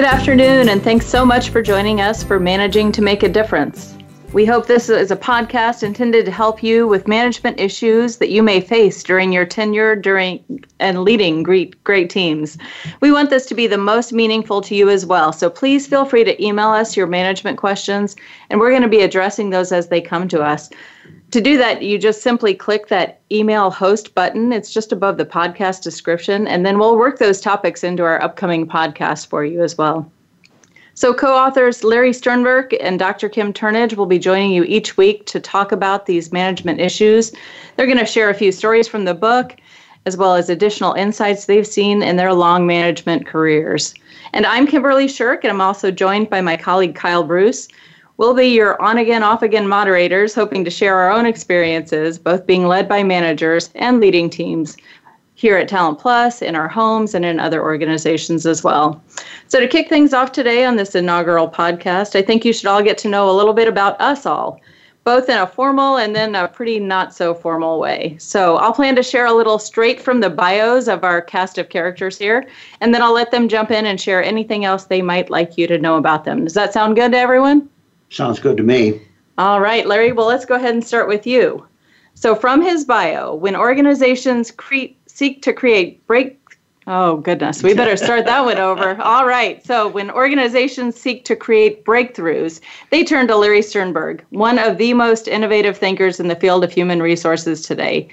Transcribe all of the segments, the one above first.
Good afternoon, and thanks so much for joining us for Managing to Make a Difference. We hope this is a podcast intended to help you with management issues that you may face during your tenure during and leading great great teams. We want this to be the most meaningful to you as well. So please feel free to email us your management questions and we're going to be addressing those as they come to us. To do that, you just simply click that email host button. It's just above the podcast description, and then we'll work those topics into our upcoming podcast for you as well. So, co authors Larry Sternberg and Dr. Kim Turnage will be joining you each week to talk about these management issues. They're going to share a few stories from the book, as well as additional insights they've seen in their long management careers. And I'm Kimberly Shirk, and I'm also joined by my colleague Kyle Bruss. We'll be your on again, off again moderators, hoping to share our own experiences, both being led by managers and leading teams here at Talent Plus, in our homes, and in other organizations as well. So, to kick things off today on this inaugural podcast, I think you should all get to know a little bit about us all, both in a formal and then a pretty not so formal way. So, I'll plan to share a little straight from the bios of our cast of characters here, and then I'll let them jump in and share anything else they might like you to know about them. Does that sound good to everyone? Sounds good to me. All right, Larry, well, let's go ahead and start with you. So, from his bio, when organizations cre- seek to create break, oh goodness, we better start that one over. All right, so when organizations seek to create breakthroughs, they turn to Larry Sternberg, one of the most innovative thinkers in the field of human resources today.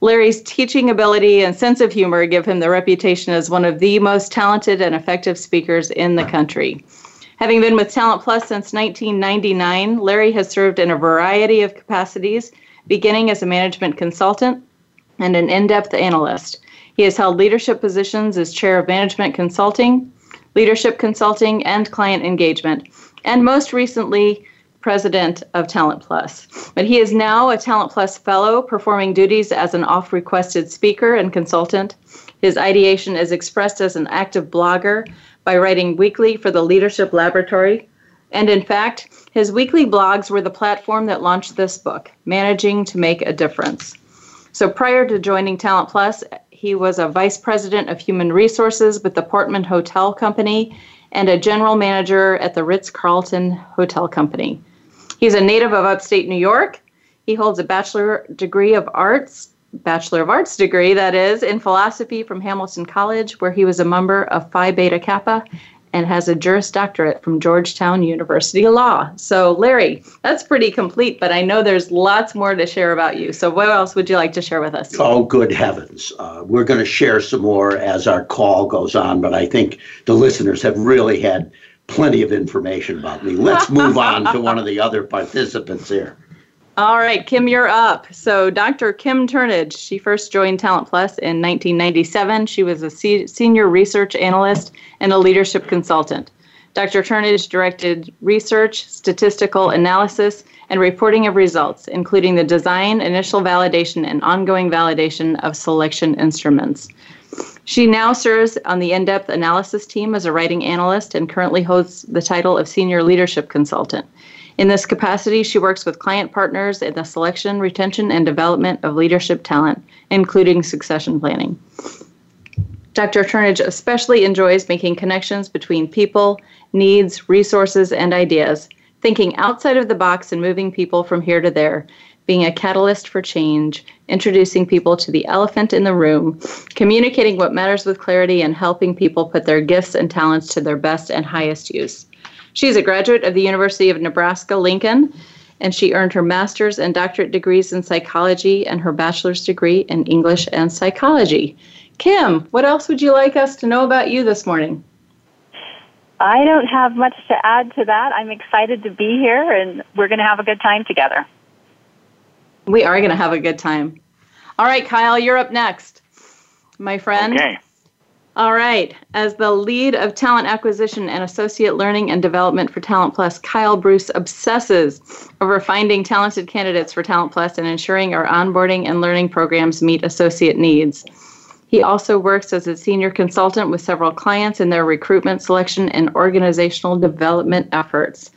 Larry's teaching ability and sense of humor give him the reputation as one of the most talented and effective speakers in the country. Having been with Talent Plus since 1999, Larry has served in a variety of capacities, beginning as a management consultant and an in depth analyst. He has held leadership positions as chair of management consulting, leadership consulting, and client engagement, and most recently, president of Talent Plus. But he is now a Talent Plus fellow, performing duties as an off requested speaker and consultant. His ideation is expressed as an active blogger by writing weekly for the Leadership Laboratory. And in fact, his weekly blogs were the platform that launched this book, Managing to Make a Difference. So prior to joining Talent Plus, he was a vice president of human resources with the Portman Hotel Company and a general manager at the Ritz Carlton Hotel Company. He's a native of upstate New York. He holds a bachelor degree of arts Bachelor of Arts degree, that is, in philosophy from Hamilton College, where he was a member of Phi Beta Kappa and has a Juris Doctorate from Georgetown University Law. So, Larry, that's pretty complete, but I know there's lots more to share about you. So, what else would you like to share with us? Oh, good heavens. Uh, we're going to share some more as our call goes on, but I think the listeners have really had plenty of information about me. Let's move on to one of the other participants here. All right, Kim, you're up. So, Dr. Kim Turnage, she first joined Talent Plus in 1997. She was a se- senior research analyst and a leadership consultant. Dr. Turnage directed research, statistical analysis, and reporting of results, including the design, initial validation, and ongoing validation of selection instruments. She now serves on the in depth analysis team as a writing analyst and currently holds the title of senior leadership consultant. In this capacity, she works with client partners in the selection, retention, and development of leadership talent, including succession planning. Dr. Turnage especially enjoys making connections between people, needs, resources, and ideas, thinking outside of the box and moving people from here to there, being a catalyst for change, introducing people to the elephant in the room, communicating what matters with clarity, and helping people put their gifts and talents to their best and highest use. She's a graduate of the University of Nebraska Lincoln, and she earned her master's and doctorate degrees in psychology and her bachelor's degree in English and psychology. Kim, what else would you like us to know about you this morning? I don't have much to add to that. I'm excited to be here, and we're going to have a good time together. We are going to have a good time. All right, Kyle, you're up next, my friend. Okay. All right. As the lead of talent acquisition and associate learning and development for Talent Plus, Kyle Bruss obsesses over finding talented candidates for Talent Plus and ensuring our onboarding and learning programs meet associate needs. He also works as a senior consultant with several clients in their recruitment, selection, and organizational development efforts.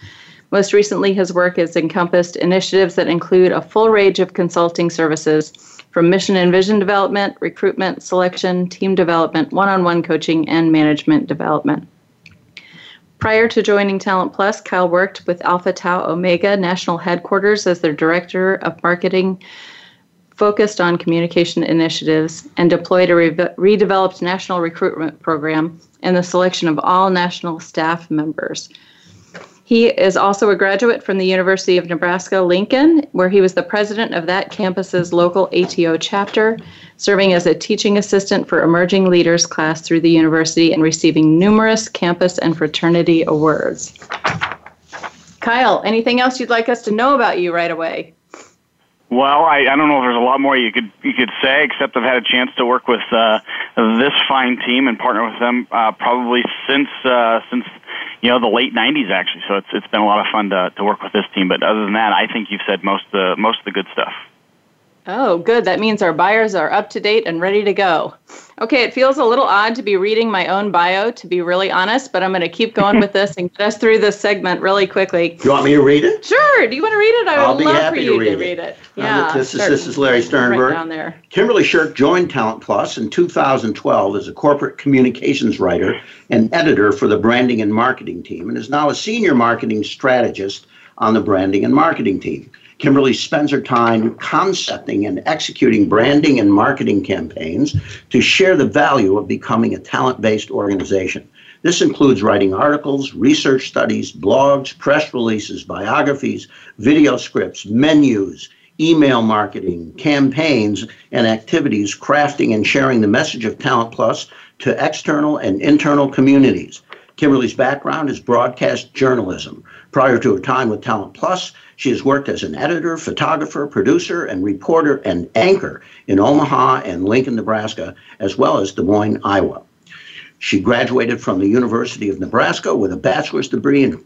Most recently, his work has encompassed initiatives that include a full range of consulting services from mission and vision development, recruitment, selection, team development, one on one coaching, and management development. Prior to joining Talent Plus, Kyle worked with Alpha Tau Omega National Headquarters as their Director of Marketing, focused on communication initiatives, and deployed a re- redeveloped national recruitment program and the selection of all national staff members. He is also a graduate from the University of Nebraska Lincoln, where he was the president of that campus's local ATO chapter, serving as a teaching assistant for emerging leaders class through the university and receiving numerous campus and fraternity awards. Kyle, anything else you'd like us to know about you right away? Well, I, I don't know if there's a lot more you could you could say, except I've had a chance to work with uh, this fine team and partner with them uh, probably since uh, since you know the late '90s actually. So it's it's been a lot of fun to to work with this team. But other than that, I think you've said most the most of the good stuff. Oh, good. That means our buyers are up to date and ready to go. Okay, it feels a little odd to be reading my own bio, to be really honest, but I'm going to keep going with this and get us through this segment really quickly. Do You want me to read it? Sure. Do you want to read it? I I'll would be love happy for you to read, to read it. Yeah. Uh, this is this is Larry Sternberg. Right down there. Kimberly Shirk joined Talent Plus in 2012 as a corporate communications writer and editor for the branding and marketing team, and is now a senior marketing strategist on the branding and marketing team. Kimberly spends her time concepting and executing branding and marketing campaigns to share the value of becoming a talent based organization. This includes writing articles, research studies, blogs, press releases, biographies, video scripts, menus, email marketing, campaigns, and activities crafting and sharing the message of Talent Plus to external and internal communities. Kimberly's background is broadcast journalism. Prior to her time with Talent Plus, she has worked as an editor, photographer, producer, and reporter and anchor in Omaha and Lincoln, Nebraska, as well as Des Moines, Iowa. She graduated from the University of Nebraska with a bachelor's degree in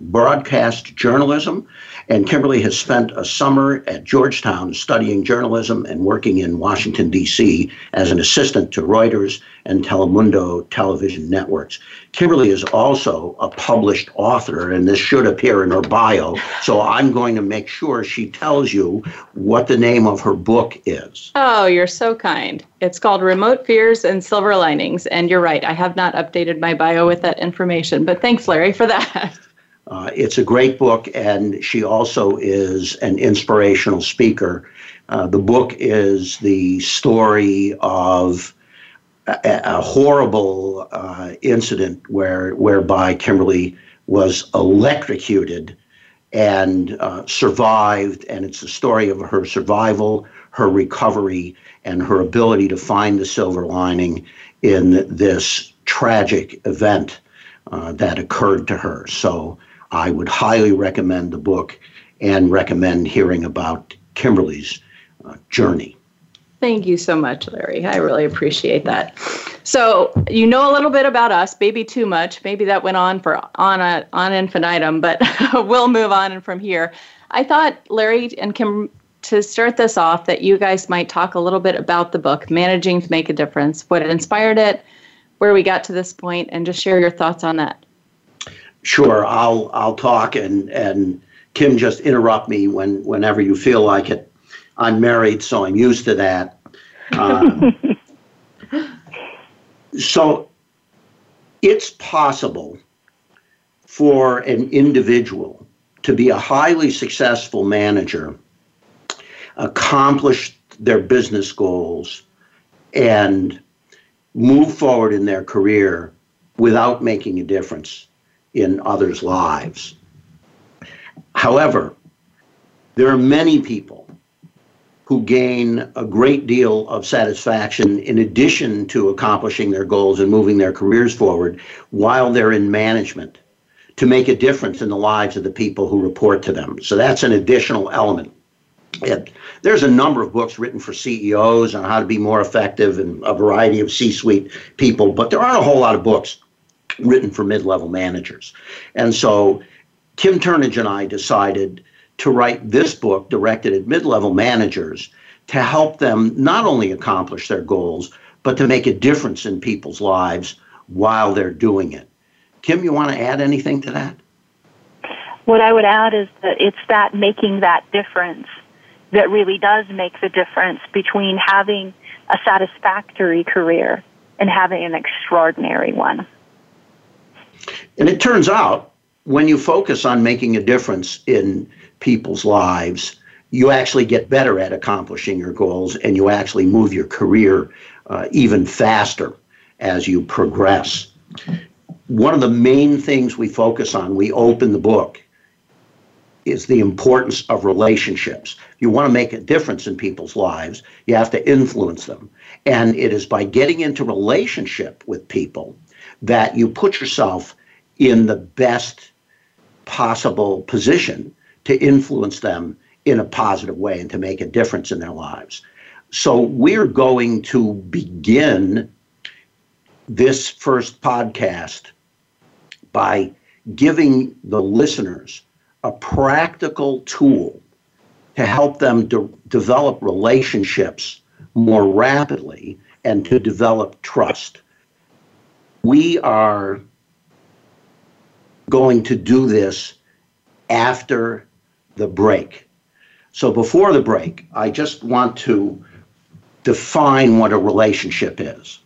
broadcast journalism. And Kimberly has spent a summer at Georgetown studying journalism and working in Washington, D.C. as an assistant to Reuters and Telemundo television networks. Kimberly is also a published author, and this should appear in her bio. So I'm going to make sure she tells you what the name of her book is. Oh, you're so kind. It's called Remote Fears and Silver Linings. And you're right, I have not updated my bio with that information, but thanks, Larry, for that. Uh, it's a great book, and she also is an inspirational speaker. Uh, the book is the story of a, a horrible uh, incident where whereby Kimberly was electrocuted and uh, survived, and it's the story of her survival, her recovery, and her ability to find the silver lining in this tragic event uh, that occurred to her. So I would highly recommend the book and recommend hearing about Kimberly's uh, journey. Thank you so much, Larry. I really appreciate that. So you know a little bit about us, maybe too much. Maybe that went on for on a, on infinitum, but we'll move on from here. I thought Larry and Kim to start this off that you guys might talk a little bit about the book, Managing to Make a Difference, what inspired it, where we got to this point, and just share your thoughts on that. Sure, I'll I'll talk and and Kim just interrupt me when whenever you feel like it. I'm married, so I'm used to that. Uh, so it's possible for an individual to be a highly successful manager, accomplish their business goals, and move forward in their career without making a difference in others' lives. However, there are many people who gain a great deal of satisfaction in addition to accomplishing their goals and moving their careers forward while they're in management to make a difference in the lives of the people who report to them. So that's an additional element. And there's a number of books written for CEOs on how to be more effective and a variety of C suite people, but there aren't a whole lot of books written for mid level managers. And so Kim Turnage and I decided to write this book directed at mid level managers to help them not only accomplish their goals, but to make a difference in people's lives while they're doing it. Kim, you want to add anything to that? What I would add is that it's that making that difference that really does make the difference between having a satisfactory career and having an extraordinary one. And it turns out when you focus on making a difference in people's lives, you actually get better at accomplishing your goals and you actually move your career uh, even faster as you progress. One of the main things we focus on, we open the book, is the importance of relationships. You want to make a difference in people's lives, you have to influence them. And it is by getting into relationship with people that you put yourself in the best possible position to influence them in a positive way and to make a difference in their lives. So we're going to begin this first podcast by giving the listeners a practical tool to help them de- develop relationships more rapidly and to develop trust. We are going to do this after the break. So before the break, I just want to define what a relationship is.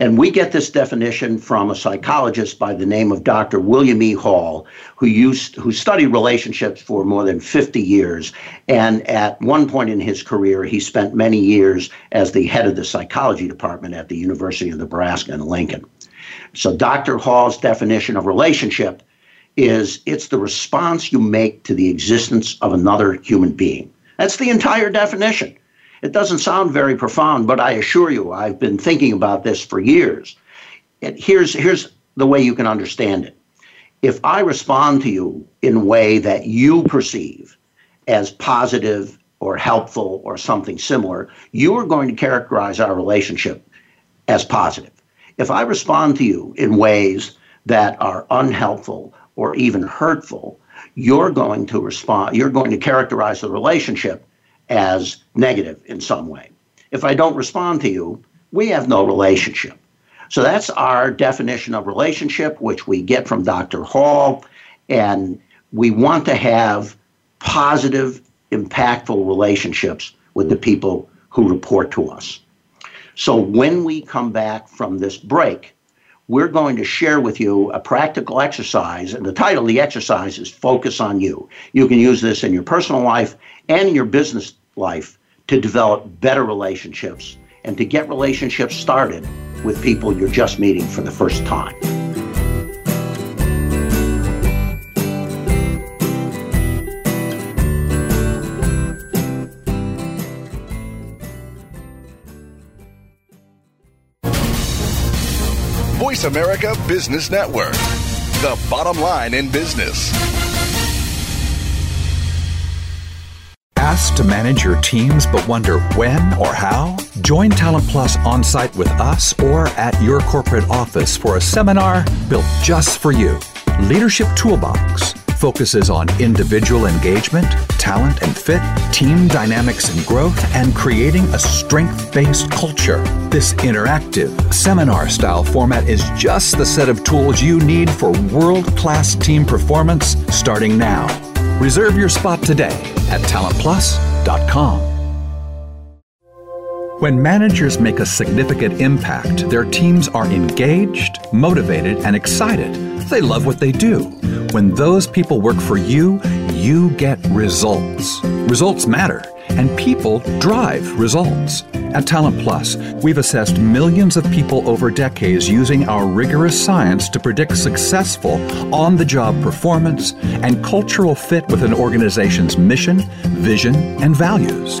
And we get this definition from a psychologist by the name of Dr. William E. Hall, who used who studied relationships for more than 50 years. And at one point in his career, he spent many years as the head of the psychology department at the University of Nebraska in Lincoln. So Dr. Hall's definition of relationship is it's the response you make to the existence of another human being. That's the entire definition. It doesn't sound very profound, but I assure you, I've been thinking about this for years. And here's, here's the way you can understand it. If I respond to you in a way that you perceive as positive or helpful or something similar, you are going to characterize our relationship as positive. If I respond to you in ways that are unhelpful or even hurtful, you're going to respond, you're going to characterize the relationship as negative in some way. If I don't respond to you, we have no relationship. So that's our definition of relationship, which we get from Dr. Hall. And we want to have positive, impactful relationships with the people who report to us. So when we come back from this break, we're going to share with you a practical exercise. And the title of the exercise is Focus on You. You can use this in your personal life and in your business life to develop better relationships and to get relationships started with people you're just meeting for the first time. Voice America Business Network, the bottom line in business. Asked to manage your teams but wonder when or how? Join Talent Plus on site with us or at your corporate office for a seminar built just for you. Leadership Toolbox focuses on individual engagement, talent and fit, team dynamics and growth, and creating a strength based culture. This interactive, seminar style format is just the set of tools you need for world class team performance starting now. Reserve your spot today at talentplus.com. When managers make a significant impact, their teams are engaged, motivated, and excited. They love what they do. When those people work for you, you get results. Results matter, and people drive results. At Talent Plus, we've assessed millions of people over decades using our rigorous science to predict successful on the job performance and cultural fit with an organization's mission, vision, and values.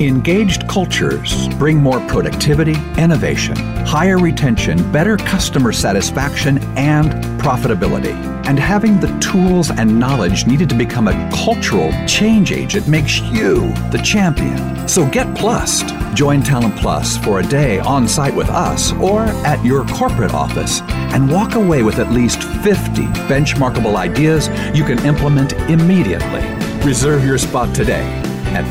Engaged cultures bring more productivity, innovation, higher retention, better customer satisfaction, and profitability. And having the tools and knowledge needed to become a cultural change agent makes you the champion. So get plussed. Join Talent Plus for a day on site with us or at your corporate office and walk away with at least 50 benchmarkable ideas you can implement immediately. Reserve your spot today at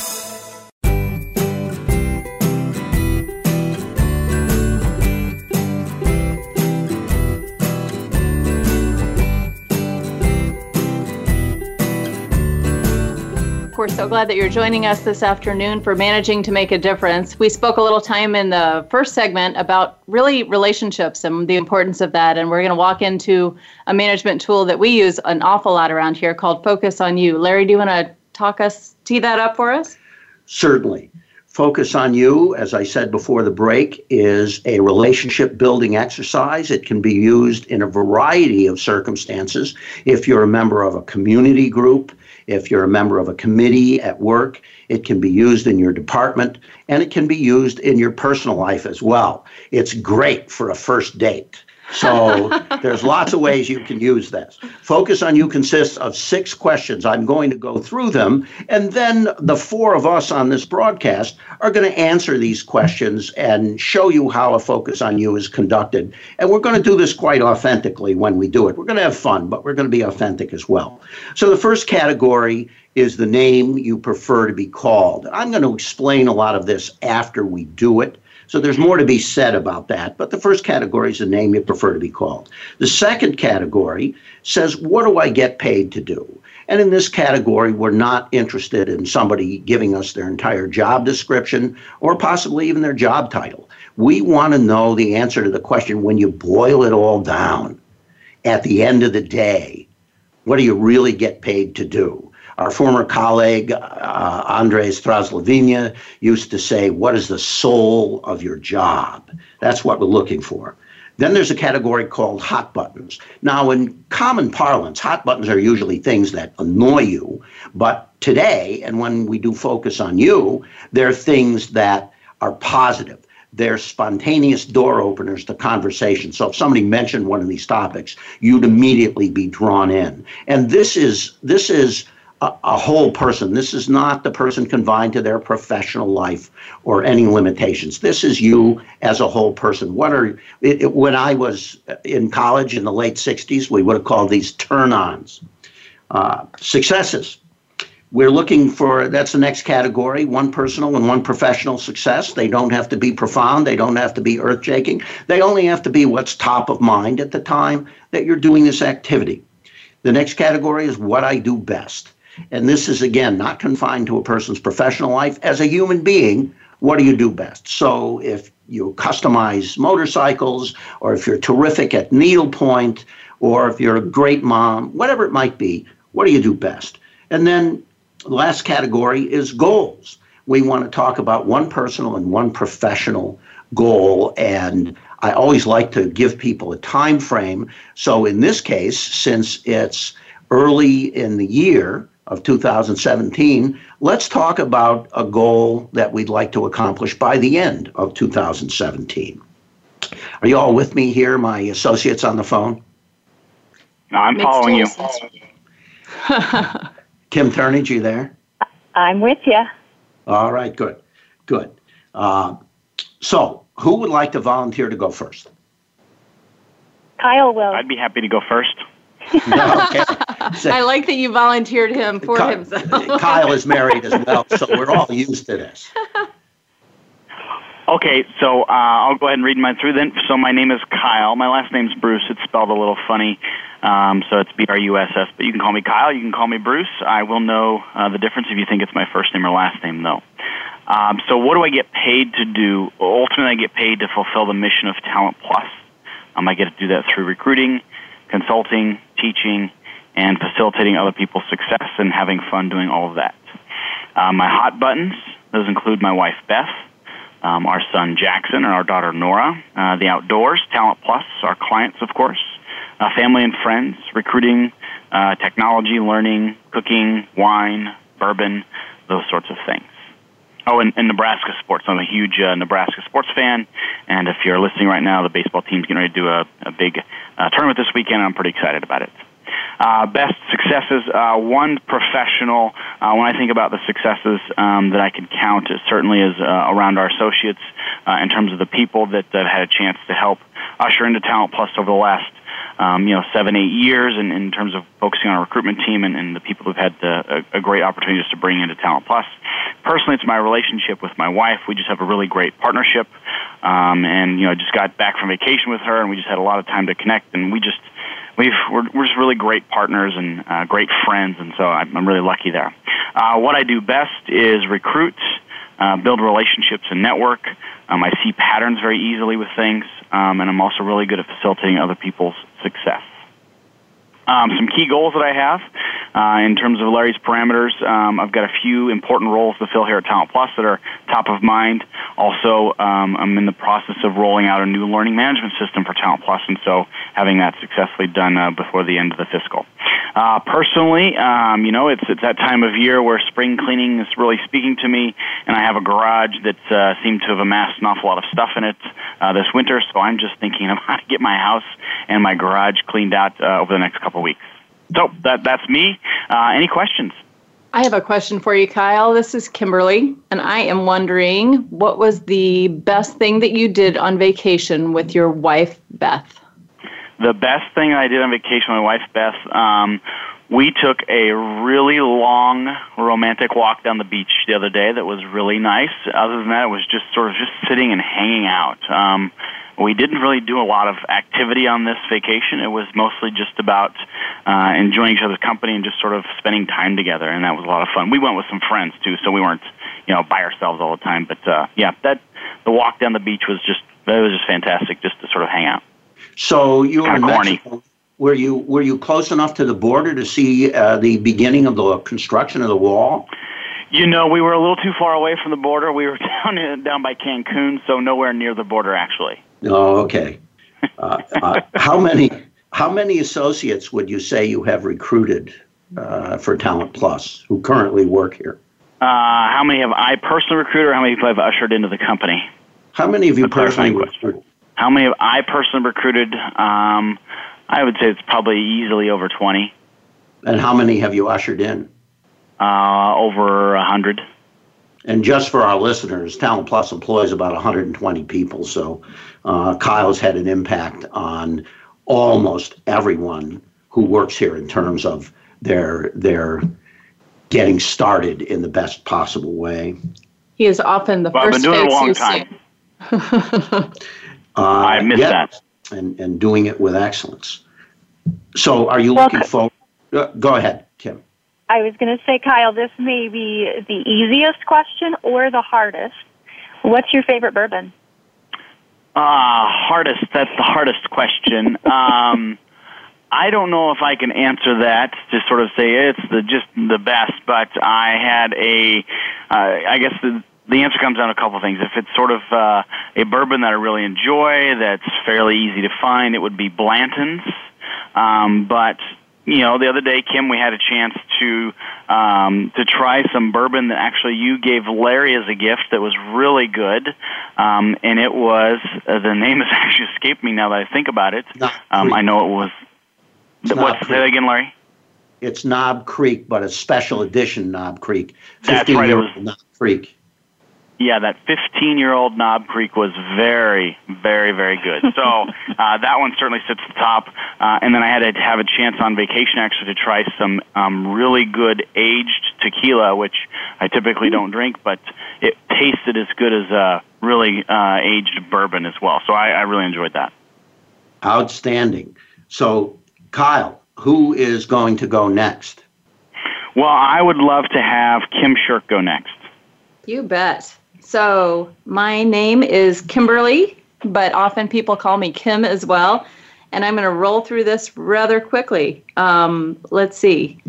We're so glad that you're joining us this afternoon for Managing to Make a Difference. We spoke a little time in the first segment about really relationships and the importance of that. And we're going to walk into a management tool that we use an awful lot around here called Focus on You. Larry, do you want to talk us, tee that up for us? Certainly. Focus on You, as I said before the break, is a relationship building exercise. It can be used in a variety of circumstances. If you're a member of a community group, if you're a member of a committee at work, it can be used in your department, and it can be used in your personal life as well. It's great for a first date. So there's lots of ways you can use this. Focus on You consists of six questions. I'm going to go through them, and then the four of us on this broadcast are going to answer these questions and show you how a Focus on You is conducted. And we're going to do this quite authentically when we do it. We're going to have fun, but we're going to be authentic as well. So the first category is the name you prefer to be called. I'm going to explain a lot of this after we do it. So there's more to be said about that. But the first category is the name you prefer to be called. The second category says, what do I get paid to do? And in this category, we're not interested in somebody giving us their entire job description or possibly even their job title. We want to know the answer to the question when you boil it all down at the end of the day, what do you really get paid to do? Our former colleague, uh, Andres Straslovinia, used to say, What is the soul of your job? That's what we're looking for. Then there's a category called hot buttons. Now, in common parlance, hot buttons are usually things that annoy you. But today, and when we do focus on you, they're things that are positive. They're spontaneous door openers to conversation. So if somebody mentioned one of these topics, you'd immediately be drawn in. And this is this is a, a, whole person. This is not the person confined to their professional life or any limitations. This is you as a whole person. What are it, it, when I was in college in the late '60s, we would have called these turn-ons. Uh, successes. We're looking for that's the next category one personal and one professional success. They don't have to be profound, they don't have to be earth shaking. They only have to be what's top of mind at the time that you're doing this activity. The next category is what I do best. And this is, again, not confined to a person's professional life. As a human being, what do you do best? So if you customize motorcycles, or if you're terrific at needlepoint, or if you're a great mom, whatever it might be, what do you do best? And then the last category is goals. We want to talk about one personal and one professional goal and I always like to give people a time frame. So in this case, since it's early in the year, of 2017, let's talk about a goal that we'd like to accomplish by the end of 2017. Are you all with me here, my associates on the phone? No, I'm Makes following you. Kim Turnage, you there? I'm with you. All right, good, good. Uh, so, who would like to volunteer to go first? Kyle will. I'd be happy to go first. okay. So, I like that you volunteered him for Kyle, himself. Kyle is married as well, so we're all used to this. Okay, so uh, I'll go ahead and read mine through then. So my name is Kyle. My last name's Bruss. It's spelled a little funny, um, so it's B R U S S. But you can call me Kyle. You can call me Bruss. I will know uh, the difference if you think it's my first name or last name, though. Um, so what do I get paid to do? Ultimately, I get paid to fulfill the mission of Talent Plus. Um, I get to do that through recruiting, consulting, teaching, and facilitating other people's success and having fun doing all of that. Uh, my hot buttons, those include my wife Beth, um, our son Jackson, and our daughter Nora, uh, the outdoors, Talent Plus, our clients, of course, uh, family and friends, recruiting, uh, technology, learning, cooking, wine, bourbon, those sorts of things. Oh, and, and Nebraska sports. I'm a huge uh, Nebraska sports fan, and if you're listening right now, the baseball team's getting ready to do a, a big uh, tournament this weekend. I'm pretty excited about it. Uh, best successes. Uh, one professional. Uh, when I think about the successes um, that I can count, it certainly is uh, around our associates uh, in terms of the people that have had a chance to help usher into Talent Plus over the last um, you know, seven, eight years in, in terms of focusing on our recruitment team and, and the people who've had the, a, a great opportunity to bring into Talent Plus. Personally, it's my relationship with my wife. We just have a really great partnership. Um, and, you know, I just got back from vacation with her and we just had a lot of time to connect and we just, we've, we're, we're just really great partners and uh, great friends. And so I'm, I'm really lucky there. Uh, what I do best is recruit, uh, build relationships and network. Um, I see patterns very easily with things, um, and I'm also really good at facilitating other people's success. Um, some key goals that I have uh, in terms of Larry's parameters. Um, I've got a few important roles to fill here at Talent Plus that are top of mind. Also, um, I'm in the process of rolling out a new learning management system for Talent Plus, and so having that successfully done uh, before the end of the fiscal. Uh, personally, um, you know, it's it's that time of year where spring cleaning is really speaking to me, and I have a garage that uh, seemed to have amassed an awful lot of stuff in it uh, this winter. So I'm just thinking of how to get my house and my garage cleaned out uh, over the next couple of weeks. So that that's me. Uh, any questions? I have a question for you, Kyle. This is Kimberly, and I am wondering what was the best thing that you did on vacation with your wife, Beth? the best thing I did on vacation with my wife Beth, um, we took a really long romantic walk down the beach the other day that was really nice. Other than that, it was just sort of just sitting and hanging out. Um, we didn't really do a lot of activity on this vacation. It was mostly just about uh, enjoying each other's company and just sort of spending time together, and that was a lot of fun. We went with some friends too, so we weren't, you know, by ourselves all the time. But uh, yeah, that the walk down the beach was just it was just fantastic, just to sort of hang out. So you were in corny. Mexico. Were you were you close enough to the border to see uh, the beginning of the construction of the wall? You know, we were a little too far away from the border. We were down in, down by Cancun, so nowhere near the border actually. Oh, okay. Uh, uh, how many how many associates would you say you have recruited uh, for Talent Plus who currently work here? Uh, how many have I personally recruited, or how many people have ushered into the company? How many of you A personally recruited? How many have I personally recruited? Um, I would say it's probably easily over 20, And how many have you ushered in? uh, over 100. And just for our listeners, Talent Plus employs about 120 people. So uh, Kyle's had an impact on almost everyone who works here in terms of their their getting started in the best possible way. He is often the Well, I've first been doing it a long time. Uh, I missed yes, And, and doing it with excellence. So are you Well, looking forward? Uh, go ahead, Kim. I was going to say, Kyle, this may be the easiest question or the hardest. What's your favorite bourbon? Ah, hardest. That's the hardest question. Um, I don't know if I can answer that Just sort of say it's the just the best, but I had a, uh, I guess the the answer comes down to a couple of things. If it's sort of uh, a bourbon that I really enjoy, that's fairly easy to find, it would be Blanton's. Um, but you know, the other day, Kim, we had a chance to um, to try some bourbon that actually you gave Larry as a gift that was really good, um, and it was uh, the name has actually escaped me now that I think about it. Um, I know it was. It's What's that again, Larry? It's Knob Creek, but a special edition Knob Creek. That's 50 right, it was- Knob Creek. Yeah, that 15 year old Knob Creek was very, very, very good. So uh, that one certainly sits at the top. Uh, and then I had to have a chance on vacation actually to try some um, really good aged tequila, which I typically don't drink, but it tasted as good as a really uh, aged bourbon as well. So I, I really enjoyed that. Outstanding. So, Kyle, who is going to go next? Well, I would love to have Kim Shirk go next. You bet. So, my name is Kimberly, but often people call me Kim as well. And I'm going to roll through this rather quickly. Um, let's see.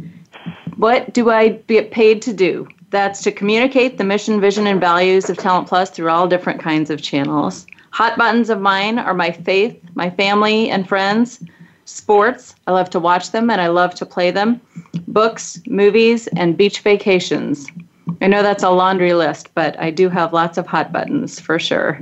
What do I get paid to do? That's to communicate the mission, vision, and values of Talent Plus through all different kinds of channels. Hot buttons of mine are my faith, my family and friends, sports. I love to watch them and I love to play them, books, movies, and beach vacations. I know that's a laundry list, but I do have lots of hot buttons for sure.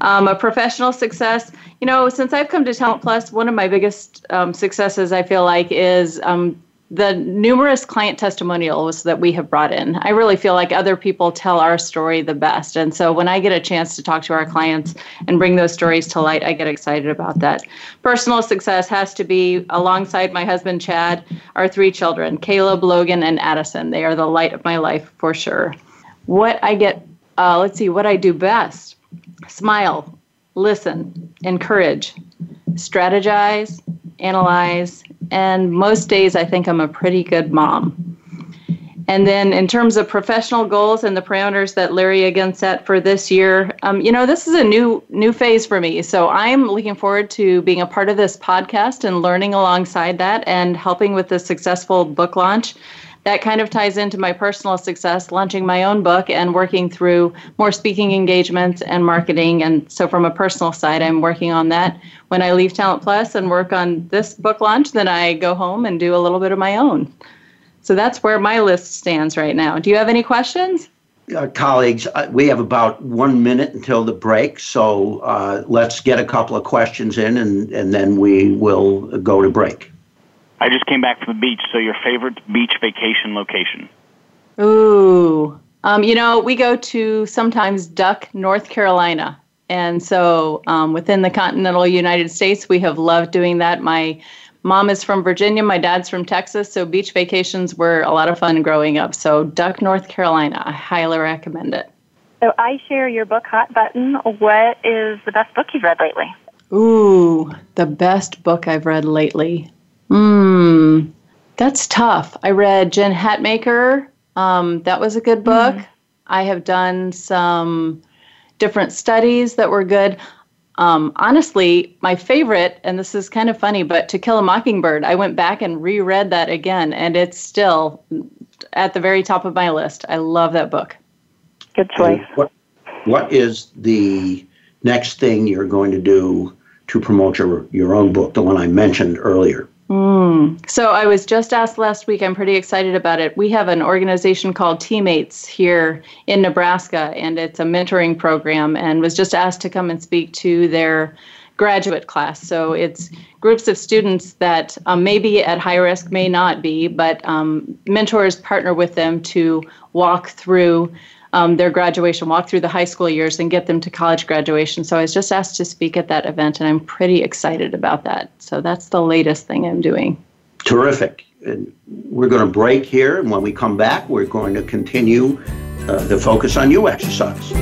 Um, a professional success, you know, since I've come to Talent Plus, one of my biggest um, successes I feel like is um, the numerous client testimonials that we have brought in. I really feel like other people tell our story the best. And so when I get a chance to talk to our clients and bring those stories to light, I get excited about that. Personal success has to be alongside my husband, Chad, our three children, Caleb, Logan, and Addison. They are the light of my life for sure. What I get, uh, let's see, what I do best smile, listen, encourage, strategize, analyze, and most days I think I'm a pretty good mom. And then in terms of professional goals and the parameters that Larry again set for this year, um, you know, this is a new new phase for me. So I'm looking forward to being a part of this podcast and learning alongside that and helping with the successful book launch. That kind of ties into my personal success, launching my own book and working through more speaking engagements and marketing. And so, from a personal side, I'm working on that. When I leave Talent Plus and work on this book launch, then I go home and do a little bit of my own. So that's where my list stands right now. Do you have any questions? Uh, colleagues, uh, we have about one minute until the break, so uh, let's get a couple of questions in and, and then we will go to break. I just came back from the beach, so your favorite beach vacation location? Ooh. Um, you know, we go to sometimes Duck, North Carolina. And so um, within the continental United States, we have loved doing that. My mom is from Virginia, my dad's from Texas. So beach vacations were a lot of fun growing up. So Duck, North Carolina, I highly recommend it. So I share your book, Hot Button. What is the best book you've read lately? Ooh, the best book I've read lately. Hmm, that's tough. I read Jen Hatmaker. Um, that was a good book. I have done some different studies that were good. Um, honestly, my favorite, and this is kind of funny, but To Kill a Mockingbird, I went back and reread that again, and it's still at the very top of my list. I love that book. Good choice. What, what is the next thing you're going to do to promote your, your own book, the one I mentioned earlier? So I was just asked last week. I'm pretty excited about it. We have an organization called Teammates here in Nebraska, and it's a mentoring program. And was just asked to come and speak to their graduate class. So it's groups of students that um, may be at high risk, may not be, but um, mentors partner with them to walk through um, their graduation, walk through the high school years, and get them to college graduation. So I was just asked to speak at that event, and I'm pretty excited about that. So that's the latest thing I'm doing. Terrific. And we're going to break here, and when we come back, we're going to continue uh, the focus on you exercise.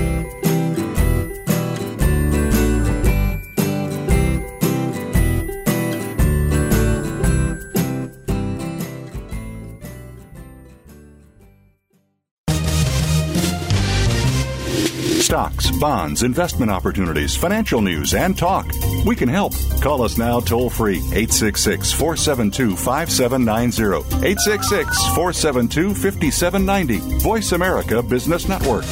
Stocks, bonds, investment opportunities, financial news, and talk. We can help. Call us now toll free 866 472 5790. 866 472 5790. Voice America Business Network.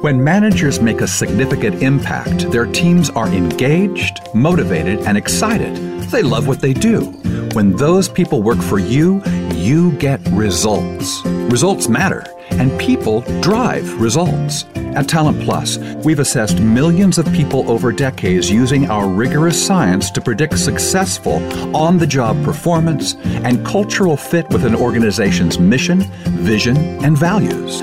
When managers make a significant impact, their teams are engaged, motivated, and excited. They love what they do. When those people work for you, you get results. Results matter, and people drive results. At Talent Plus, we've assessed millions of people over decades using our rigorous science to predict successful on the job performance and cultural fit with an organization's mission, vision, and values.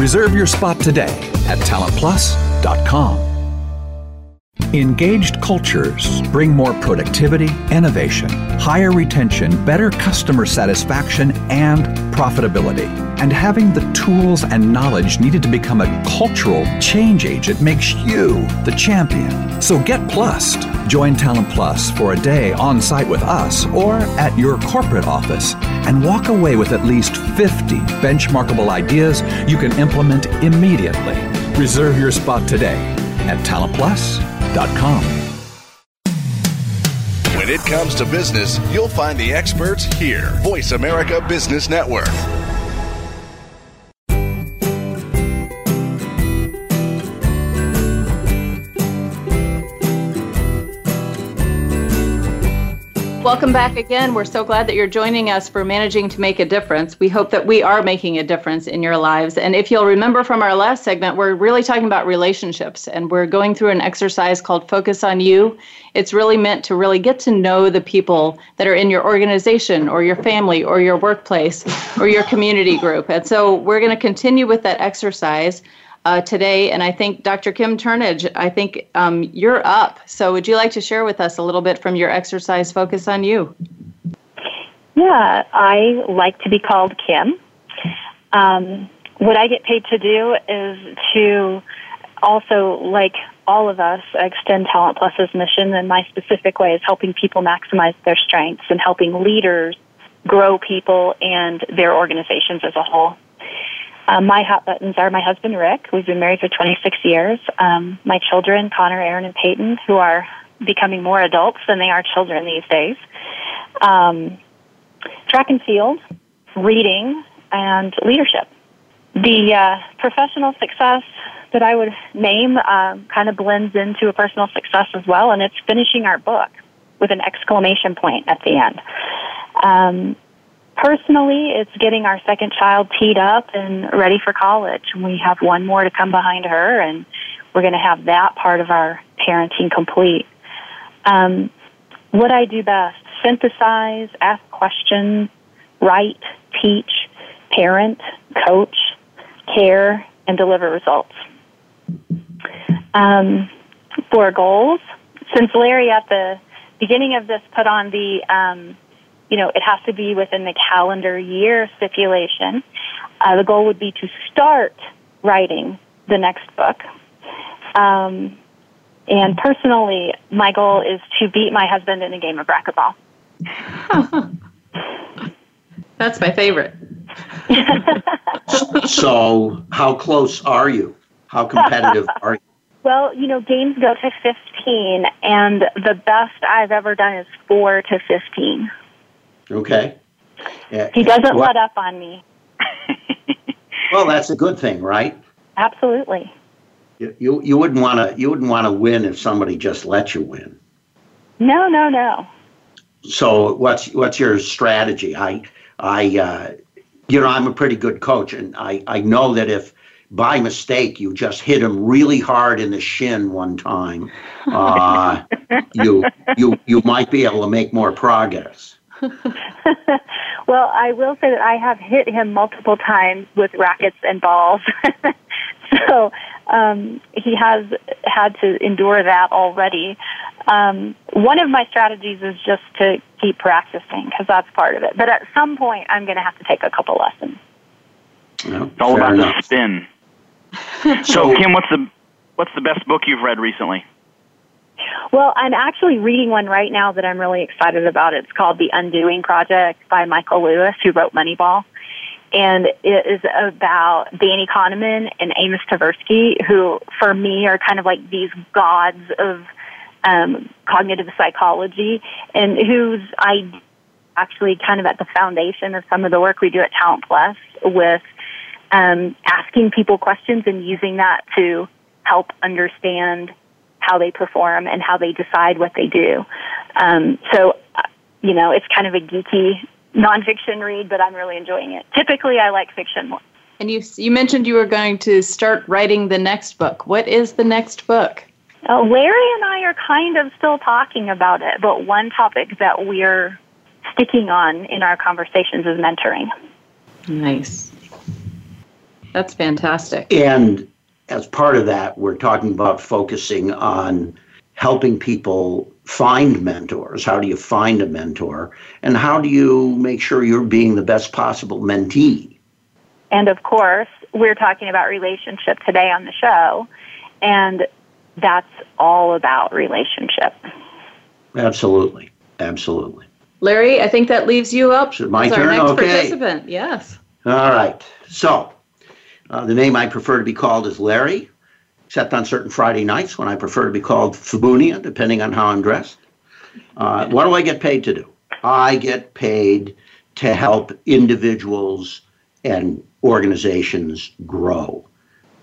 Reserve your spot today at talentplus.com. Engaged cultures bring more productivity, innovation, higher retention, better customer satisfaction, and profitability. And having the tools and knowledge needed to become a cultural change agent makes you the champion. So get plussed. Join Talent Plus for a day on site with us or at your corporate office and walk away with at least 50 benchmarkable ideas you can implement immediately. Reserve your spot today at talentplus.com. When it comes to business, you'll find the experts here. Voice America Business Network. Welcome back again. We're so glad that you're joining us for Managing to Make a Difference. We hope that we are making a difference in your lives. And if you'll remember from our last segment, we're really talking about relationships and we're going through an exercise called Focus on You. It's really meant to really get to know the people that are in your organization or your family or your workplace or your community group. And so we're going to continue with that exercise uh, today. And I think Dr. Kim Turnage, I think um, you're up. So would you like to share with us a little bit from your exercise Focus on You? Yeah, I like to be called Kim. Um, what I get paid to do is to also, like all of us, extend Talent Plus's mission. And my specific way is helping people maximize their strengths and helping leaders grow people and their organizations as a whole. Um, my hot buttons are my husband Rick. We've been married for 26 years. Um, my children, Connor, Aaron, and Peyton, who are becoming more adults than they are children these days. Um, track and field, reading, and leadership. The uh, professional success that I would name um, kind of blends into a personal success as well, and it's finishing our book with an exclamation point at the end. Um, Personally, it's getting our second child teed up and ready for college. We have one more to come behind her, and we're going to have that part of our parenting complete. Um, what I do best synthesize, ask questions, write, teach, parent, coach, care, and deliver results. Um, for goals, since Larry at the beginning of this put on the um, you know, it has to be within the calendar year stipulation. Uh, the goal would be to start writing the next book. Um, and personally, my goal is to beat my husband in a game of racquetball. That's my favorite. so, how close are you? How competitive are you? Well, you know, games go to 15, and the best I've ever done is 4 to 15. Okay. Yeah. He doesn't let up on me. well, that's a good thing, right? Absolutely. You you, you wouldn't want to you wouldn't want to win if somebody just let you win. No, no, no. So what's what's your strategy? I I uh, you know I'm a pretty good coach, and I I know that if by mistake you just hit him really hard in the shin one time, uh, you you you might be able to make more progress. well, I will say that I have hit him multiple times with rackets and balls. So um, he has had to endure that already. Um, one of my strategies is just to keep practicing because that's part of it. But at some point, I'm going to have to take a couple lessons. it's all about enough. the spin. so, Kim, what's the what's the best book you've read recently? Well, I'm actually reading one right now that I'm really excited about. It's called The Undoing Project by Michael Lewis, who wrote Moneyball and it is about Danny Kahneman and Amos Tversky, who for me are kind of like these gods of um, cognitive psychology, and whose I actually kind of at the foundation of some of the work we do at Talent Plus with um, asking people questions and using that to help understand how they perform and how they decide what they do. Um, so, uh, you know, it's kind of a geeky nonfiction read, but I'm really enjoying it. Typically, I like fiction more. And you you mentioned you were going to start writing the next book. What is the next book? Uh, Larry and I are kind of still talking about it, but one topic that we're sticking on in our conversations is mentoring. Nice. That's fantastic. And as part of that, we're talking about focusing on helping people find mentors? How do you find a mentor? And how do you make sure you're being the best possible mentee? And of course, we're talking about relationship today on the show, and that's all about relationship. Absolutely. Absolutely. Larry, I think that leaves you up so my as turn? our next okay. participant. Yes. All right. So, uh, the name I prefer to be called is Larry except on certain Friday nights when I prefer to be called Fabunia, depending on how I'm dressed. Uh, what do I get paid to do? I get paid to help individuals and organizations grow.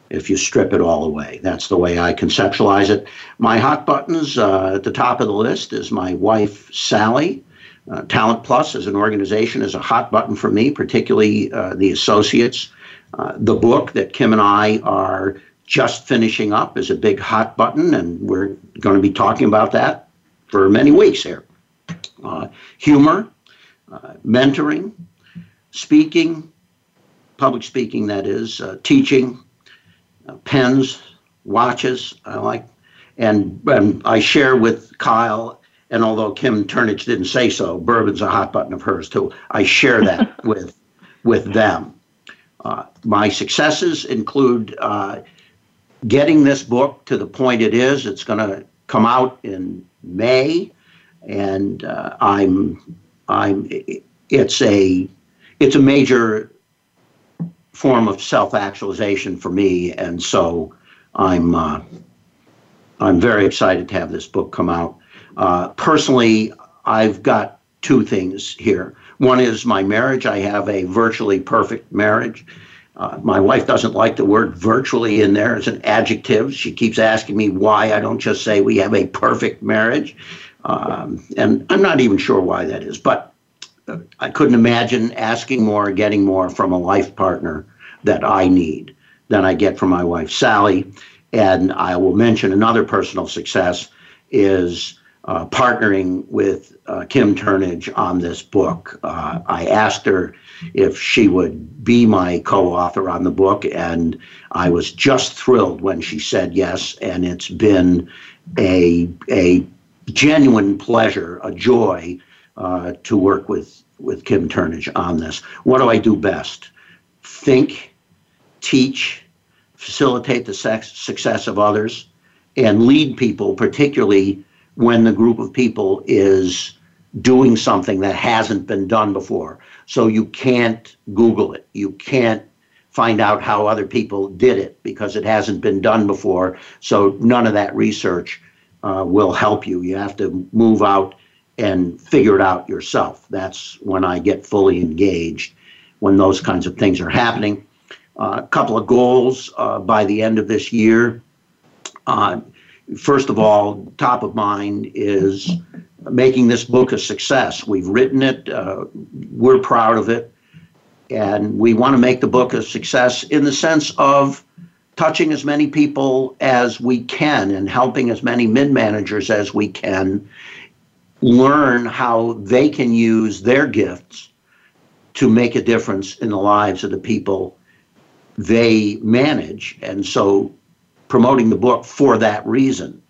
If you strip it all away, that's the way I conceptualize it. My hot buttons uh, at the top of the list is my wife, Sally. Uh, Talent Plus as an organization is a hot button for me, particularly uh, the associates. Uh, the book that Kim and I are just finishing up is a big hot button, and we're going to be talking about that for many weeks here. Uh, humor, uh, mentoring, speaking, public speaking, that is, uh, teaching, uh, pens, watches. I like, and, and I share with Kyle. And although Kim Turnage didn't say so, bourbon's a hot button of hers too. I share that with with them. Uh, my successes include uh, getting this book to the point it is. It's going to come out in May, and uh, I'm I'm it's a it's a major form of self-actualization for me, and so I'm uh, I'm very excited to have this book come out. Uh, personally, I've got two things here. One is my marriage. I have a virtually perfect marriage. Uh, my wife doesn't like the word virtually in there as an adjective. She keeps asking me why I don't just say we have a perfect marriage. Um, and I'm not even sure why that is, but uh, I couldn't imagine asking more, getting more from a life partner that I need than I get from my wife, Sally. And I will mention another personal success is uh, partnering with uh, Kim Turnage on this book. Uh, I asked her if she would be my co author on the book, and I was just thrilled when she said yes. And it's been a, a genuine pleasure, a joy uh, to work with, with Kim Turnage on this. What do I do best? Think, teach, facilitate the sex, success of others, and lead people, particularly when the group of people is doing something that hasn't been done before. So you can't Google it. You can't find out how other people did it because it hasn't been done before. So none of that research uh, will help you. You have to move out and figure it out yourself. That's when I get fully engaged when those kinds of things are happening. Uh, a couple of goals uh, by the end of this year. First of all, top of mind is making this book a success. We've written it, uh, we're proud of it, and we want to make the book a success in the sense of touching as many people as we can and helping as many mid managers as we can learn how they can use their gifts to make a difference in the lives of the people they manage. And so promoting the book for that reason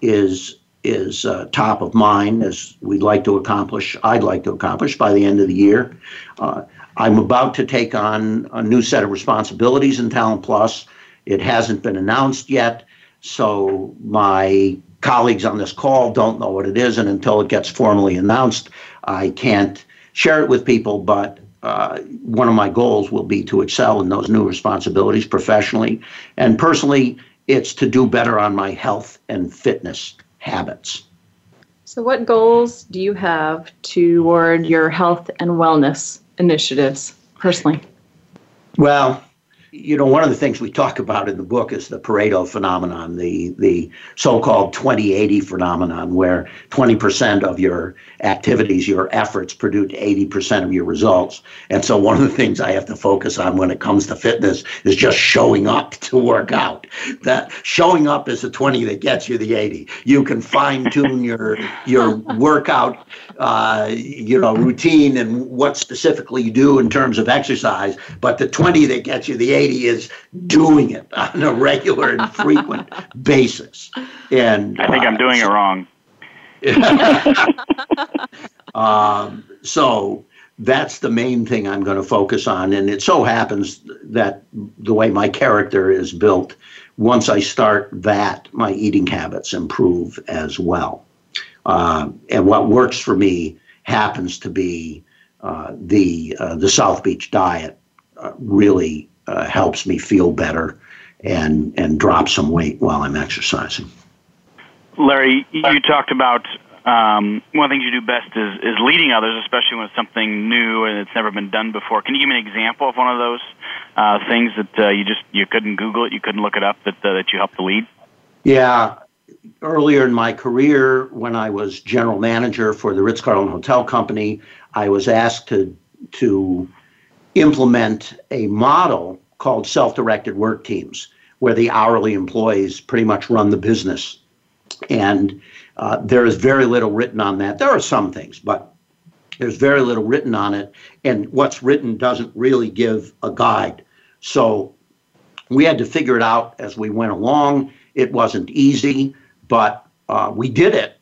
is is uh, top of mind as we'd like to accomplish. I'd like to accomplish by the end of the year. Uh, I'm about to take on a new set of responsibilities in Talent Plus. It hasn't been announced yet, so my colleagues on this call don't know what it is, and until it gets formally announced, I can't share it with people. But uh, one of my goals will be to excel in those new responsibilities professionally and personally. It's to do better on my health and fitness habits. So, what goals do you have toward your health and wellness initiatives personally? Well, you know, one of the things we talk about in the book is the Pareto phenomenon, the the so-called 2080 phenomenon, where 20% of your activities, your efforts, produce 80% of your results. And so, one of the things I have to focus on when it comes to fitness is just showing up to work out. That showing up is the 20 that gets you the 80. You can fine tune your your workout, uh, you know, routine and what specifically you do in terms of exercise, but the 20 that gets you the 80 lady is doing it on a regular and frequent basis. And I think uh, I'm doing so, it wrong. um, so that's the main thing I'm going to focus on. And it so happens that the way my character is built, once I start that, my eating habits improve as well. Uh, and what works for me happens to be uh, the uh, the South Beach diet. Uh, really uh, helps me feel better and and drop some weight while I'm exercising. Larry, you talked about um, one of the things you do best is, is leading others, especially when it's something new and it's never been done before. Can you give me an example of one of those uh, things that uh, you just you couldn't Google it, you couldn't look it up, that uh, that you helped to lead? Yeah, earlier in my career, when I was general manager for the Ritz Carlton Hotel Company, I was asked to to implement a model called self directed work teams, where the hourly employees pretty much run the business. And uh, there is very little written on that. There are some things, but there's very little written on it. And what's written doesn't really give a guide. So we had to figure it out as we went along. It wasn't easy, but uh, we did it.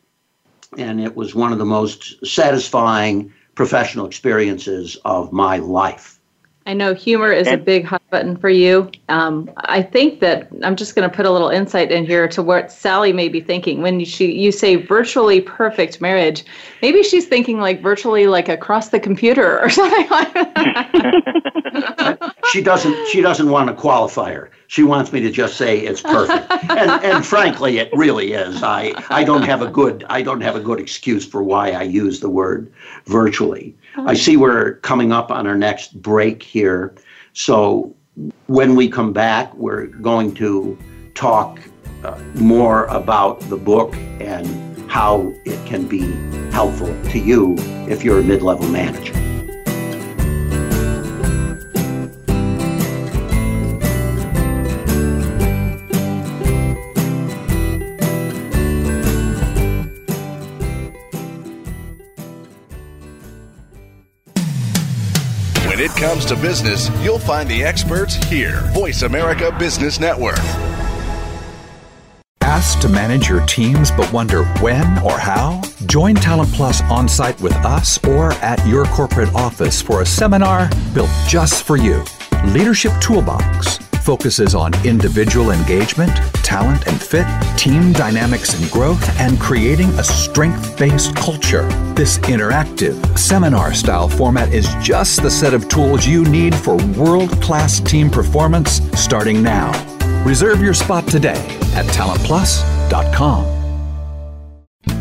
And it was one of the most satisfying professional experiences of my life. I know humor is a big hot button for you. Um, I think that I'm just going to put a little insight in here to what Sally may be thinking when she you say virtually perfect marriage. Maybe she's thinking like virtually like across the computer or something like that. she doesn't. She doesn't want a qualifier. She wants me to just say it's perfect. and, and frankly, it really is. I I don't have a good I don't have a good excuse for why I use the word virtually. I see we're coming up on our next break here. So when we come back, we're going to talk uh, more about the book and how it can be helpful to you if you're a mid level manager. Comes to business, you'll find the experts here. Voice America Business Network. Asked to manage your teams but wonder when or how? Join Talent Plus on site with us or at your corporate office for a seminar built just for you. Leadership Toolbox focuses on individual engagement, talent and fit, team dynamics and growth, and creating a strength based culture. This interactive, seminar style format is just the set of tools you need for world class team performance starting now. Reserve your spot today at talentplus.com.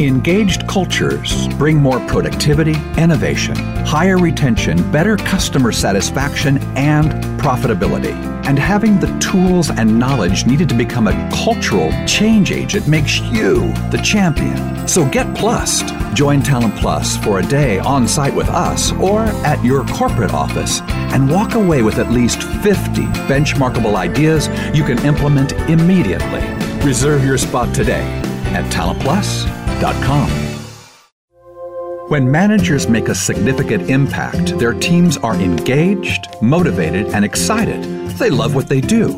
Engaged cultures bring more productivity, innovation, higher retention, better customer satisfaction, and profitability. And having the tools and knowledge needed to become a cultural change agent makes you the champion. So get plussed. Join Talent Plus for a day on site with us or at your corporate office and walk away with at least 50 benchmarkable ideas you can implement immediately. Reserve your spot today at When managers make a significant impact, their teams are engaged, motivated, and excited They love what they do.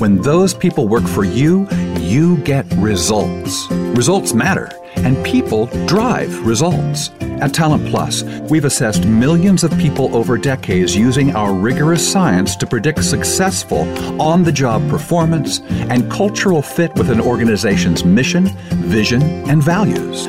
When those people work for you, you get results. Results matter, and people drive results. At Talent Plus, we've assessed millions of people over decades using our rigorous science to predict successful on the job performance and cultural fit with an organization's mission, vision, and values.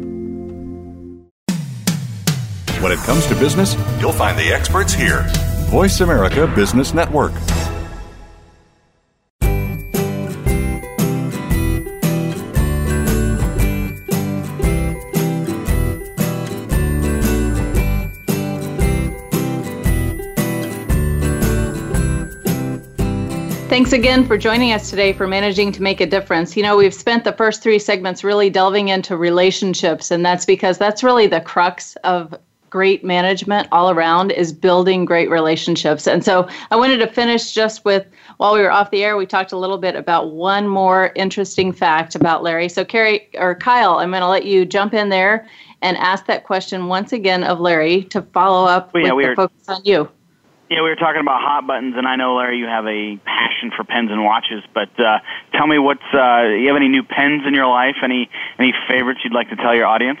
When it comes to business, you'll find the experts here. Voice America Business Network. Thanks again for joining us today for Managing to Make a Difference. You know, we've spent the first three segments really delving into relationships, and that's because that's really the crux of great management all around is building great relationships. And so I wanted to finish just with while we were off the air, we talked a little bit about one more interesting fact about Larry. So Carrie or Kyle, I'm going to let you jump in there and ask that question once again of Larry to follow up Well, yeah, with we the are- focus on you. Yeah, we were talking about hot buttons, and I know Larry, you have a passion for pens and watches. But uh, tell me, what's uh, you have any new pens in your life? Any any favorites you'd like to tell your audience?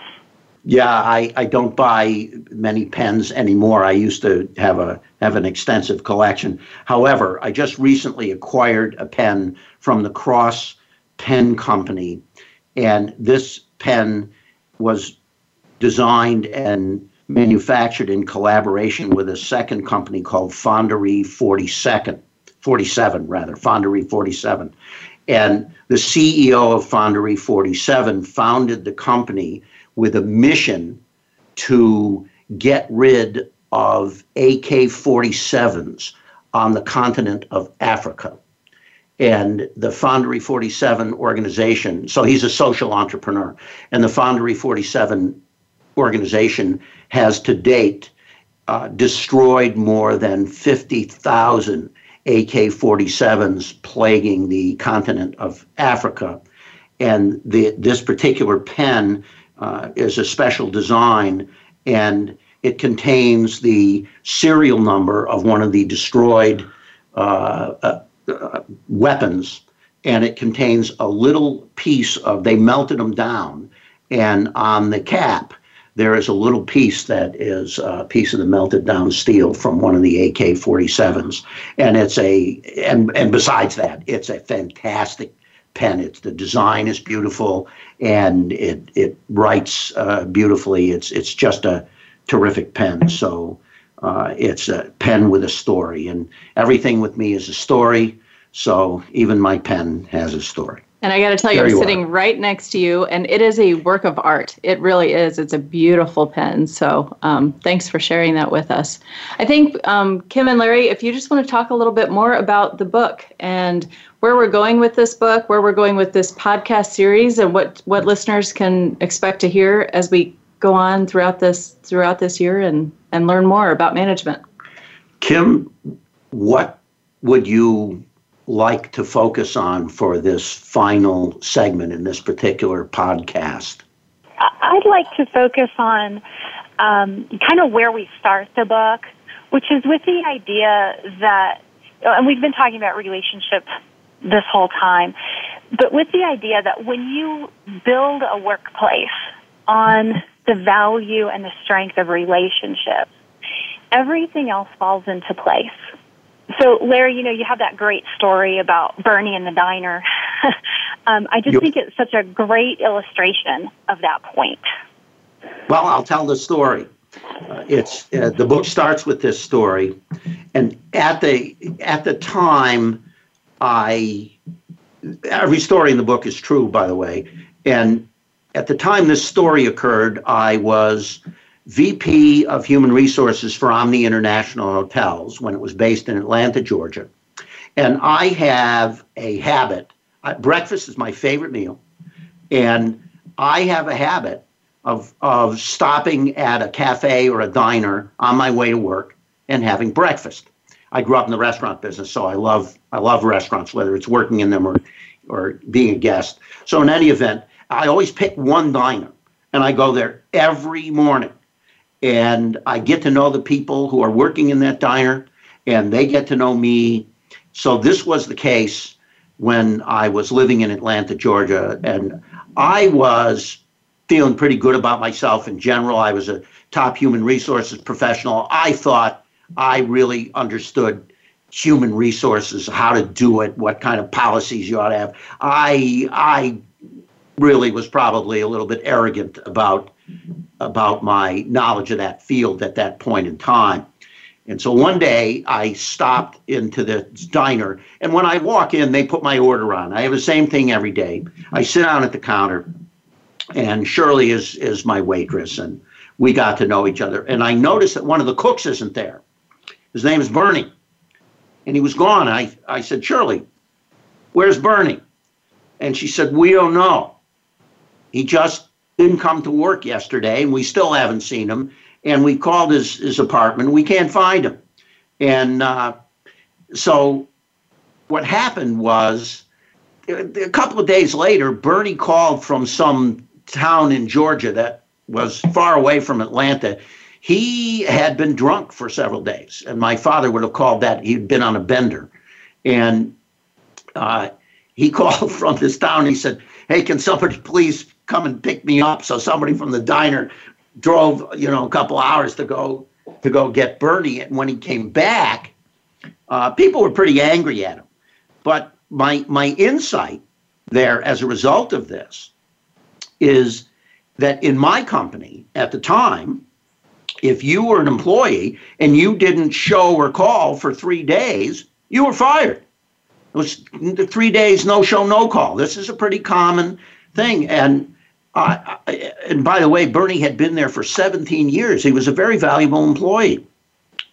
Yeah, I, I don't buy many pens anymore. I used to have a have an extensive collection. However, I just recently acquired a pen from the Cross Pen Company, and this pen was designed and manufactured in collaboration with a second company called Fonderie 42nd, 47 rather, Fonderie 47. And the CEO of Fonderie 47 founded the company with a mission to get rid of AK 47s on the continent of Africa. And the Fonderie 47 organization, so he's a social entrepreneur, and the Fonderie 47 organization has to date uh, destroyed more than 50,000 AK 47s plaguing the continent of Africa. And the, this particular pen uh, is a special design and it contains the serial number of one of the destroyed uh, uh, uh, weapons and it contains a little piece of they melted them down and on the cap there is a little piece that is a piece of the melted down steel from one of the AK-47s and it's a and and besides that it's a fantastic pen. It's the design is beautiful and it it writes uh, beautifully. It's it's just a terrific pen. So uh, it's a pen with a story and everything with me is a story. So even my pen has a story And I got to tell you, There I'm you are. sitting right next to you, and it is a work of art. It really is. It's a beautiful pen. So um, thanks for sharing that with us. I think, um, Kim and Larry, if you just want to talk a little bit more about the book and where we're going with this book, where we're going with this podcast series, and what, what listeners can expect to hear as we go on throughout this throughout this year and, and learn more about management. Kim, what would you like to focus on for this final segment in this particular podcast? I'd like to focus on um, kind of where we start the book, which is with the idea that, and we've been talking about relationships this whole time, but with the idea that when you build a workplace on the value and the strength of relationships, everything else falls into place. So, Larry, you know, you have that great story about Bernie and the diner. um, I just Yep. think it's such a great illustration of that point. Well, I'll tell the story. Uh, it's uh, the book starts with this story, and at the at the time, I every story in the book is true, by the way. And at the time this story occurred, I was VP of Human Resources for Omni International Hotels when it was based in Atlanta, Georgia. And I have a habit. Uh, breakfast is my favorite meal, and I have a habit of of stopping at a cafe or a diner on my way to work and having breakfast. I grew up in the restaurant business, so I love I love restaurants, whether it's working in them or or being a guest. So in any event, I always pick one diner, and I go there every morning, and I get to know the people who are working in that diner, and they get to know me. So this was the case when I was living in Atlanta, Georgia, and I was feeling pretty good about myself in general. I was a top human resources professional. I thought I really understood human resources, how to do it, what kind of policies you ought to have. I I really was probably a little bit arrogant about about my knowledge of that field at that point in time. And so one day I stopped into the diner, and when I walk in, they put my order on. I have the same thing every day. I sit down at the counter, and Shirley is is my waitress, and we got to know each other. And I noticed that one of the cooks isn't there. His name is Bernie, and he was gone. I I said, Shirley, where's Bernie? And she said, We don't know. He just didn't come to work yesterday, and we still haven't seen him and we called his, his apartment. We can't find him. And uh, so what happened was a couple of days later, Bernie called from some town in Georgia that was far away from Atlanta. He had been drunk for several days, and my father would have called that he'd been on a bender. And uh, he called from this town. He said, Hey, can somebody please come and pick me up? So somebody from the diner drove you know a couple hours to go to go get Bernie. And when he came back, uh, people were pretty angry at him. But my my insight there as a result of this is that in my company at the time, if you were an employee and you didn't show or call for three days, you were fired. It was three days, no show, no call. This is a pretty common thing. And uh, and by the way, Bernie had been there for 17 years. He was a very valuable employee.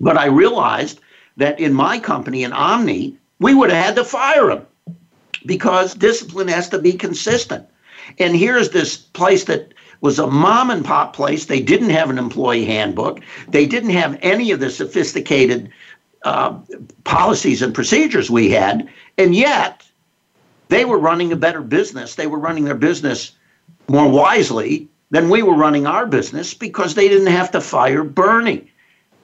But I realized that in my company, in Omni, we would have had to fire him because discipline has to be consistent. And here's this place that was a mom and pop place. They didn't have an employee handbook, they didn't have any of the sophisticated uh, policies and procedures we had. And yet, they were running a better business. They were running their business more wisely than we were running our business because they didn't have to fire Bernie.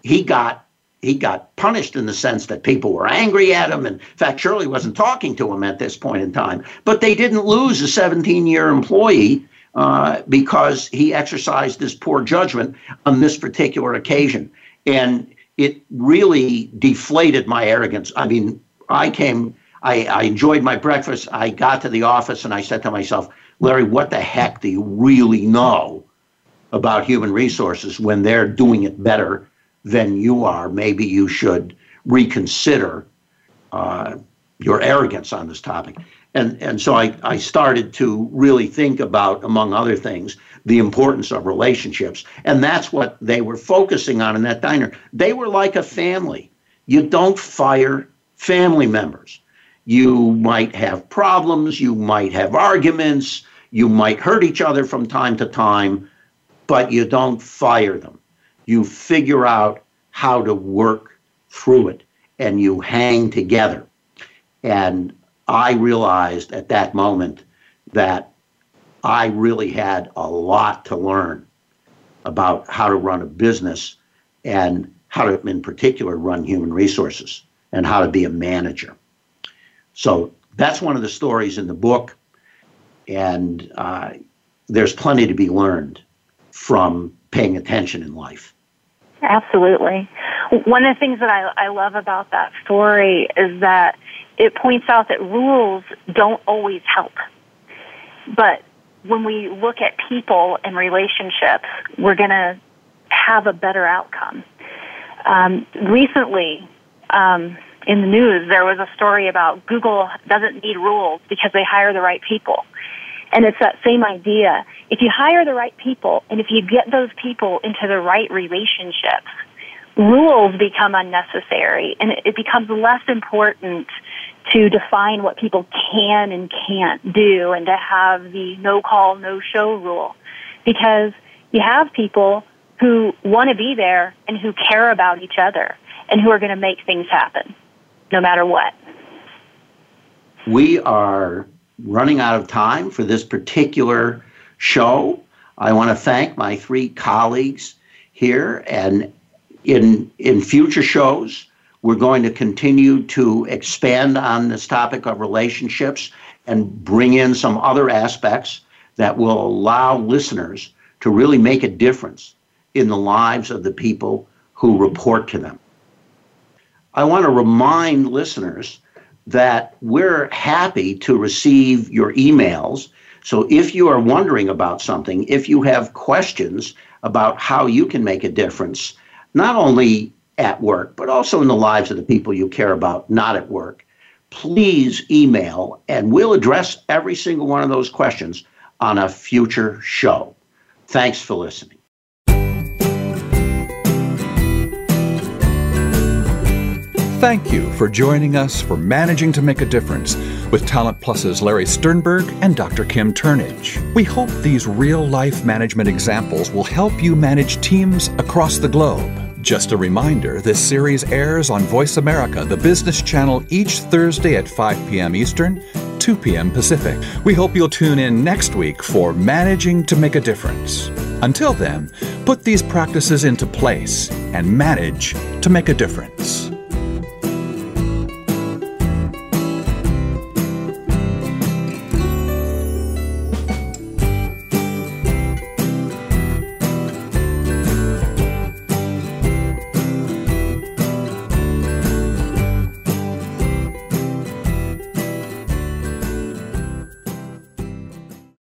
He got he got punished in the sense that people were angry at him. And in fact, Shirley wasn't talking to him at this point in time. But they didn't lose a 17 year employee uh, because he exercised his poor judgment on this particular occasion. And it really deflated my arrogance. I mean, I came, I, I enjoyed my breakfast. I got to the office and I said to myself, Larry, what the heck do you really know about human resources when they're doing it better than you are? Maybe you should reconsider uh, your arrogance on this topic. And, and so I, I started to really think about, among other things, the importance of relationships. And that's what they were focusing on in that diner. They were like a family. You don't fire family members. You might have problems, you might have arguments, you might hurt each other from time to time, but you don't fire them. You figure out how to work through it and you hang together. And I realized at that moment that I really had a lot to learn about how to run a business and how to, in particular, run human resources and how to be a manager. So that's one of the stories in the book. And uh, there's plenty to be learned from paying attention in life. Absolutely. One of the things that I, I love about that story is that it points out that rules don't always help. But when we look at people and relationships, we're going to have a better outcome. Um, recently, um, in the news, there was a story about Google doesn't need rules because they hire the right people. And it's that same idea. If you hire the right people and if you get those people into the right relationships, rules become unnecessary and it becomes less important to define what people can and can't do and to have the no call, no show rule. Because you have people who want to be there and who care about each other and who are going to make things happen no matter what. We are running out of time for this particular show. I want to thank my three colleagues here and in in future shows we're going to continue to expand on this topic of relationships and bring in some other aspects that will allow listeners to really make a difference in the lives of the people who report to them. I want to remind listeners that we're happy to receive your emails. So if you are wondering about something, if you have questions about how you can make a difference, not only at work, but also in the lives of the people you care about not at work, please email and we'll address every single one of those questions on a future show. Thanks for listening. Thank you for joining us for Managing to Make a Difference with Talent Plus's Larry Sternberg and Dr. Kim Turnage. We hope these real life management examples will help you manage teams across the globe. Just a reminder this series airs on Voice America, the business channel, each Thursday at 5 p.m. Eastern, 2 p.m. Pacific. We hope you'll tune in next week for Managing to Make a Difference. Until then, put these practices into place and manage to make a difference.